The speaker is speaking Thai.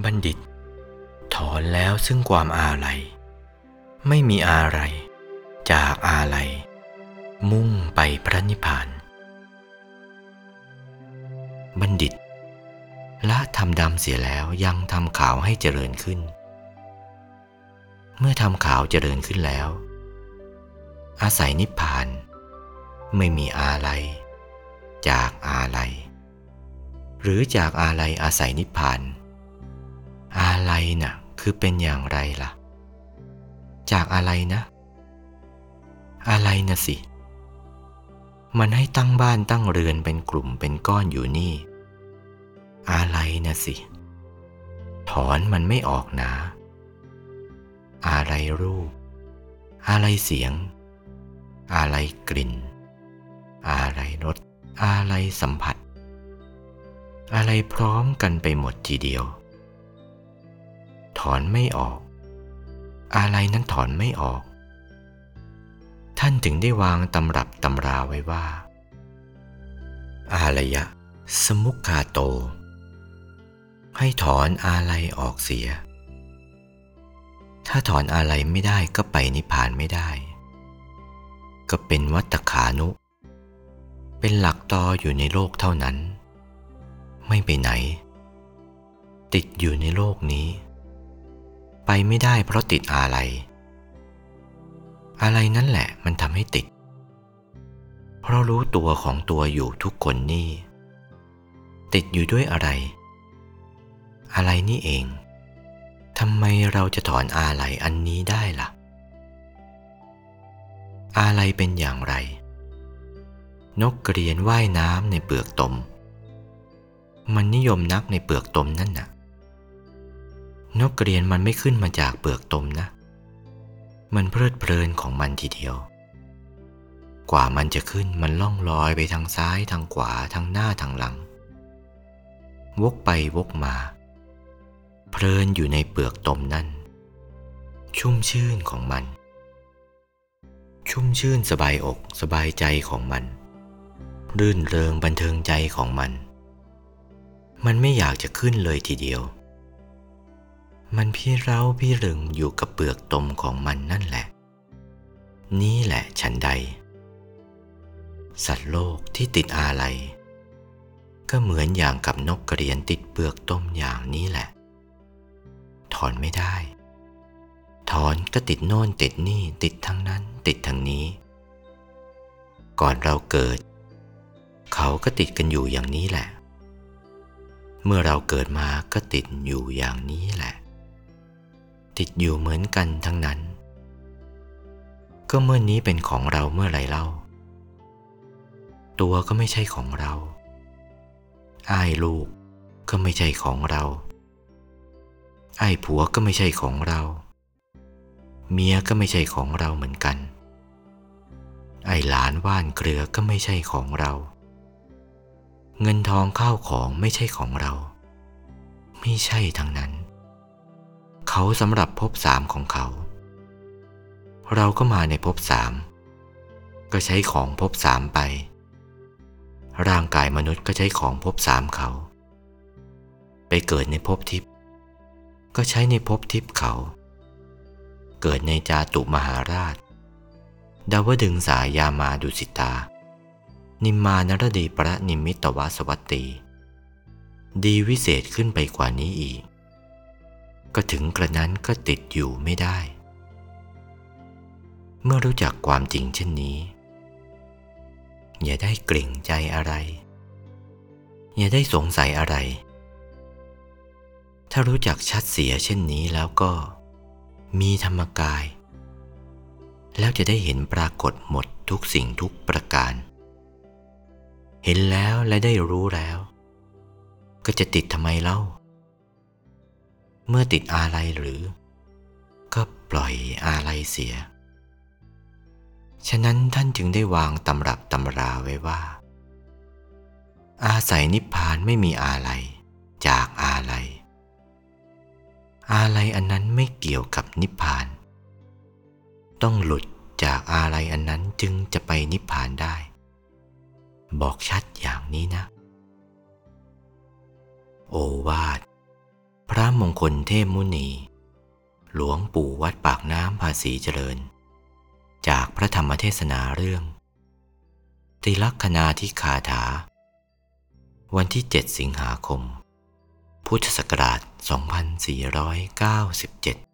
บัณฑิต ถอนแล้วซึ่งความอาลัย ไม่มีอะไร จากอาลัย มุ่งไปพระนิพพาน บัณฑิต ละทำดำเสียแล้วยังทำขาวให้เจริญขึ้น เมื่อทำขาวเจริญขึ้นแล้ว อาศัยนิพพาน ไม่มีอาลัย จากอาลัย หรือจากอาลัยอาศัยนิพพาน อาลัยน่ะคือเป็นอย่างไรล่ะ จากอะไรนะ อะไรนะสิ มันให้ตั้งบ้านตั้งเรือนเป็นกลุ่มเป็นก้อนอยู่นี่ อะไรนะสิ ถอนมันไม่ออกนะ อะไรรูป อะไรเสียง อะไรกลิ่น อะไรรส อะไรสัมผัส อะไรพร้อมกันไปหมดทีเดียว ถอนไม่ออก อะไรนั้นถอนไม่ออก ท่านถึงได้วางตำรับตำราไว้ว่า อาลยะ สมุขคาโต ให้ถอนอาลัยออกเสีย ถ้าถอนอาลัยไม่ได้ก็ไปนิพพานไม่ได้ ก็เป็นวัตขานุ เป็นหลักตออยู่ในโลกเท่านั้น ไม่ไปไหนติดอยู่ในโลกนี้ ไปไม่ได้เพราะติดอาลัยอะไรนั่นแหละมันทำให้ติด เพราะรู้ตัวของตัวอยู่ทุกคนนี่ ติดอยู่ด้วยอะไร อะไรนี่เองทำไมเราจะถอนอาลัยอันนี้ได้ล่ะ อาลัยเป็นอย่างไร นกกระเรียนว่ายน้ำในเปลือกตม มันนิยมนักในเปลือกตมนั่นน่ะ นกกระเรียนมันไม่ขึ้นมาจากเปลือกตมนะ มันเพลิดเพลินของมันทีเดียว กว่ามันจะขึ้นมันล่องลอยไปทางซ้ายทางขวาทางหน้าทางหลัง วกไปวกมา เพลินอยู่ในเปลือกตมนั่น ชุ่มชื่นของมัน ชุ่มชื่นสบายอกสบายใจของมัน รื่นเริงบันเทิงใจของมัน มันไม่อยากจะขึ้นเลยทีเดียว มันพี่เร้าพี่รึงอยู่กับเปลือกตมของมันนั่นแหละ นี่แหละฉันใด สัตว์โลกที่ติดอาลัย ก็เหมือนอย่างกับนกกระเรียนติดเปลือกต้มอย่างนี้แหละ ถอนไม่ได้ ถอนก็ติดโน่นติดนี่ติดทั้งนั้นติดทั้งนี้ ก่อนเราเกิด เขาก็ติดกันอยู่อย่างนี้แหละเมื่อเราเกิดมาก็ติดอยู่อย่างนี้แหละ ติดอยู่เหมือนกันทั้งนั้น ก็เมื่อนี้เป็นของเราเมื่อไรเล่า ตัวก็ไม่ใช่ของเราอ้ายลูกก็ไม่ใช่ของเราอ้ายผัวก็ไม่ใช่ของเรา เมียก็ไม่ใช่ของเราเหมือนกัน ไอ้หลานว่านเกลือก็ไม่ใช่ของเรา เงินทองข้าวของไม่ใช่ของเรา ไม่ใช่ทั้งนั้น เขาสำหรับภพสามของเขา เราก็มาในภพสาม ก็ใช้ของภพสามไป ร่างกายมนุษย์ก็ใช้ของภพสามเขา ไปเกิดในภพทิพย์ก็ใช้ในภพทิพย์เขา เกิดในจาตุมหาราช ดาวดึงสายามาดุสิตา นิมมานรดีประนิมิตวสวัตตี ดีวิเศษขึ้นไปกว่านี้อีก ก็ถึงกระนั้นก็ติดอยู่ไม่ได้ เมื่อรู้จักความจริงเช่นนี้ อย่าได้เกรงใจอะไร อย่าได้สงสัยอะไร ถ้ารู้จักชัดเสียเช่นนี้แล้วก็ มีธรรมกาย แล้วจะได้เห็นปรากฏหมดทุกสิ่งทุกประการ เห็นแล้วและได้รู้แล้ว ก็จะติดทำไมเล่า เมื่อติดอะไรหรือ ก็ปล่อยอะไรเสีย ฉะนั้นท่านจึงได้วางตำรับตำราไว้ว่า อาศัยนิพพานไม่มีอะไรจากอะไรอะไรอันนั้นไม่เกี่ยวกับนิพพาน ต้องหลุดจากอะไรอันนั้นจึงจะไปนิพพานได้ บอกชัดอย่างนี้นะ โอวาท มงคลเทพมุนี หลวงปู่วัดปากน้ำภาษีเจริญ จากพระธรรมเทศนาเรื่องติลักษณาธิคาถา วันที่ 7 สิงหาคม พุทธศักราช 2497